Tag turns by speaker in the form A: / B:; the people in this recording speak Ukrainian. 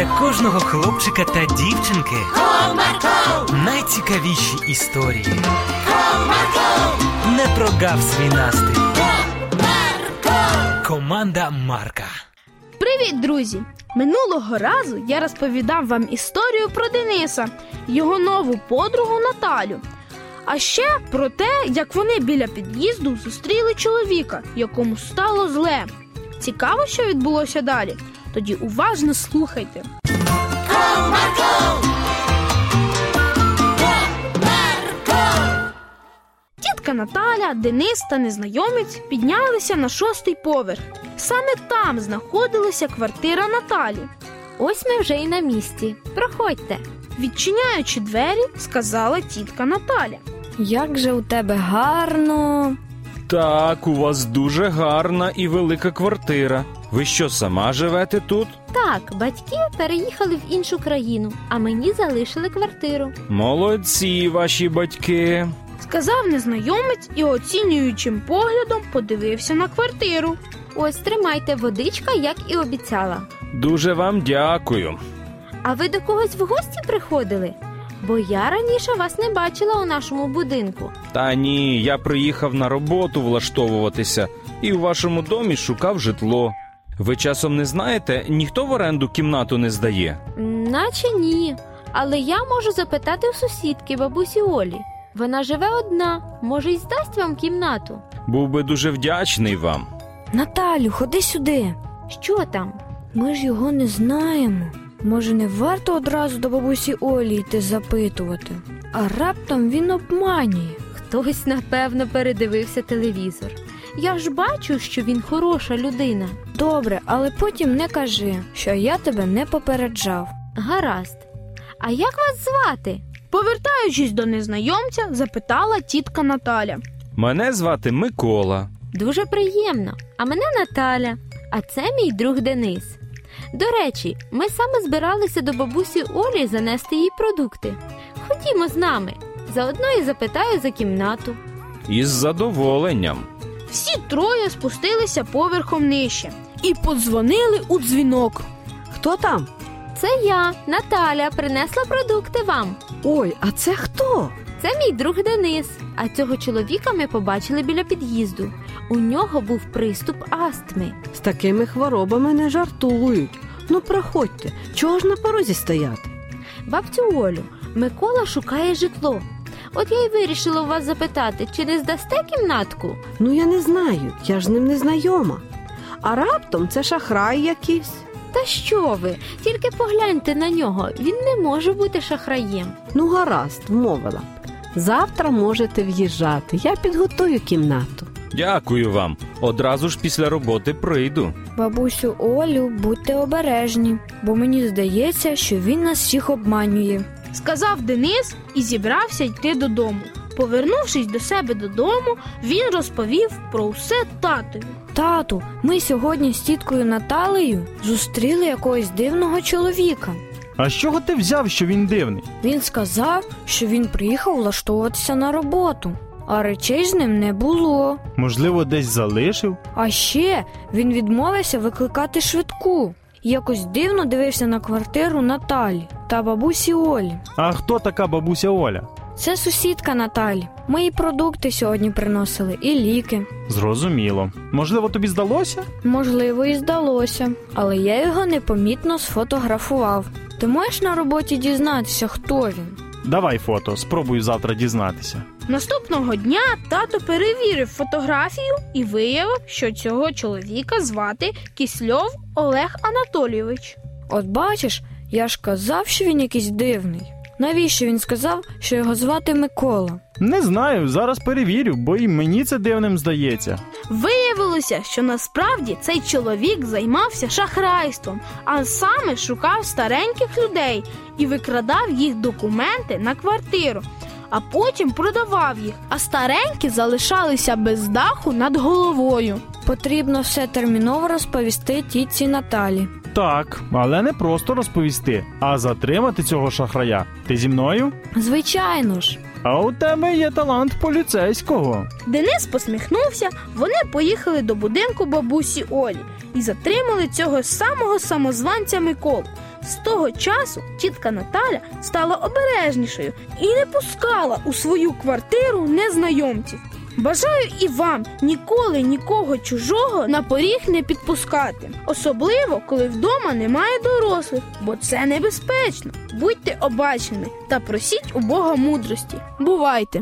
A: Для кожного хлопчика та дівчинки
B: Comarco,
A: найцікавіші історії.
B: Comarco,
A: Не прогав свій настрій.
B: Comarco.
A: Команда Марка.
C: Привіт, друзі! Минулого разу я розповідав вам історію про Дениса, його нову подругу Наталю. А ще про те, як вони біля під'їзду зустріли чоловіка, якому стало зле. Цікаво, що відбулося далі. Тоді уважно слухайте. Тітка Наталя, Денис та незнайомець піднялися на шостий поверх. Саме там знаходилася квартира Наталі.
D: Ось ми вже і на місці. Проходьте.
C: Відчиняючи двері, сказала тітка Наталя.
E: Як же у тебе гарно.
F: Так, у вас дуже гарна і велика квартира. Ви що, сама живете тут?
D: Так, батьки переїхали в іншу країну, а мені залишили квартиру.
F: Молодці, ваші батьки.
C: Сказав незнайомець і оцінюючим поглядом подивився на квартиру.
D: Ось тримайте водичка, як і обіцяла.
F: Дуже вам дякую.
D: А ви до когось в гості приходили? Бо я раніше вас не бачила у нашому будинку.
F: Та ні, я приїхав на роботу влаштовуватися і у вашому домі шукав житло. Ви часом не знаєте, ніхто в оренду кімнату не здає.
D: Наче ні. Але я можу запитати у сусідки бабусі Олі. Вона живе одна, може, й здасть вам кімнату.
F: Був би дуже вдячний вам.
E: Наталю, ходи сюди.
D: Що там?
E: Ми ж його не знаємо. Може, не варто одразу до бабусі Олі йти запитувати, а раптом він обманює.
D: Хтось, напевно, передивився телевізор. Я ж бачу, що він хороша людина.
E: Добре, але потім не кажи, що я тебе не попереджав.
D: Гаразд. А як вас звати?
C: Повертаючись до незнайомця, запитала тітка Наталя.
F: Мене звати Микола.
D: Дуже приємно. А мене Наталя, а це мій друг Денис. До речі, ми саме збиралися до бабусі Олі занести їй продукти. Ходімо з нами. Заодно і запитаю за кімнату.
F: Із задоволенням.
C: Всі троє спустилися поверхом нижче і подзвонили у дзвінок.
G: Хто там?
D: Це я, Наталя, принесла продукти вам.
G: Ой, а це хто?
D: Це мій друг Денис. А цього чоловіка ми побачили біля під'їзду. У нього був приступ астми.
G: З такими хворобами не жартують. Ну, проходьте, чого ж на порозі стояти?
D: Бабцю Олю, Микола шукає житло. От я й вирішила у вас запитати, чи не здасте кімнатку?
G: Ну я не знаю, я ж з ним не знайома. А раптом це шахрай якийсь.
D: Та що ви? Тільки погляньте на нього, він не може бути шахраєм.
G: Ну, гаразд, вмовила. Завтра можете в'їжджати, я підготую кімнату.
F: Дякую вам. Одразу ж після роботи прийду.
E: Бабусю Олю, будьте обережні, бо мені здається, що він нас всіх обманює.
C: Сказав Денис і зібрався йти додому. Повернувшись до себе додому, він розповів про все татові.
E: Тату, ми сьогодні з тіткою Наталею зустріли якогось дивного чоловіка.
H: А з чого ти взяв, що він дивний?
E: Він сказав, що він приїхав влаштовуватися на роботу, а речей з ним не було.
H: Можливо, десь залишив?
E: А ще він відмовився викликати швидку. Якось дивно дивився на квартиру Наталі та бабусі Олі.
H: А хто така бабуся Оля?
E: Це сусідка Наталі. Ми їй продукти сьогодні приносили і ліки.
H: Зрозуміло. Можливо, тобі здалося?
E: Можливо, і здалося, але я його непомітно сфотографував. Ти можеш на роботі дізнатися, хто він?
H: Давай фото, спробую завтра дізнатися.
C: Наступного дня тато перевірив фотографію і виявив, що цього чоловіка звати Кісльов Олег Анатолійович.
E: От бачиш, я ж казав, що він якийсь дивний. Навіщо він сказав, що його звати Микола?
H: Не знаю, зараз перевірю, бо і мені це дивним здається.
C: Виявилося, що насправді цей чоловік займався шахрайством, а саме шукав стареньких людей і викрадав їх документи на квартиру, а потім продавав їх, а старенькі залишалися без даху над головою.
E: Потрібно все терміново розповісти тітці Наталі.
H: Так, але не просто розповісти, а затримати цього шахрая. Ти зі мною?
E: Звичайно ж,
H: А у тебе є талант поліцейського.
C: Денис посміхнувся, вони поїхали до будинку бабусі Олі і затримали цього самого самозванця Миколу. З того часу тітка Наталя стала обережнішою і не пускала у свою квартиру незнайомців. Бажаю і вам ніколи нікого чужого на поріг не підпускати, особливо коли вдома немає дорослих, бо це небезпечно. Будьте обачними та просіть у Бога мудрості. Бувайте!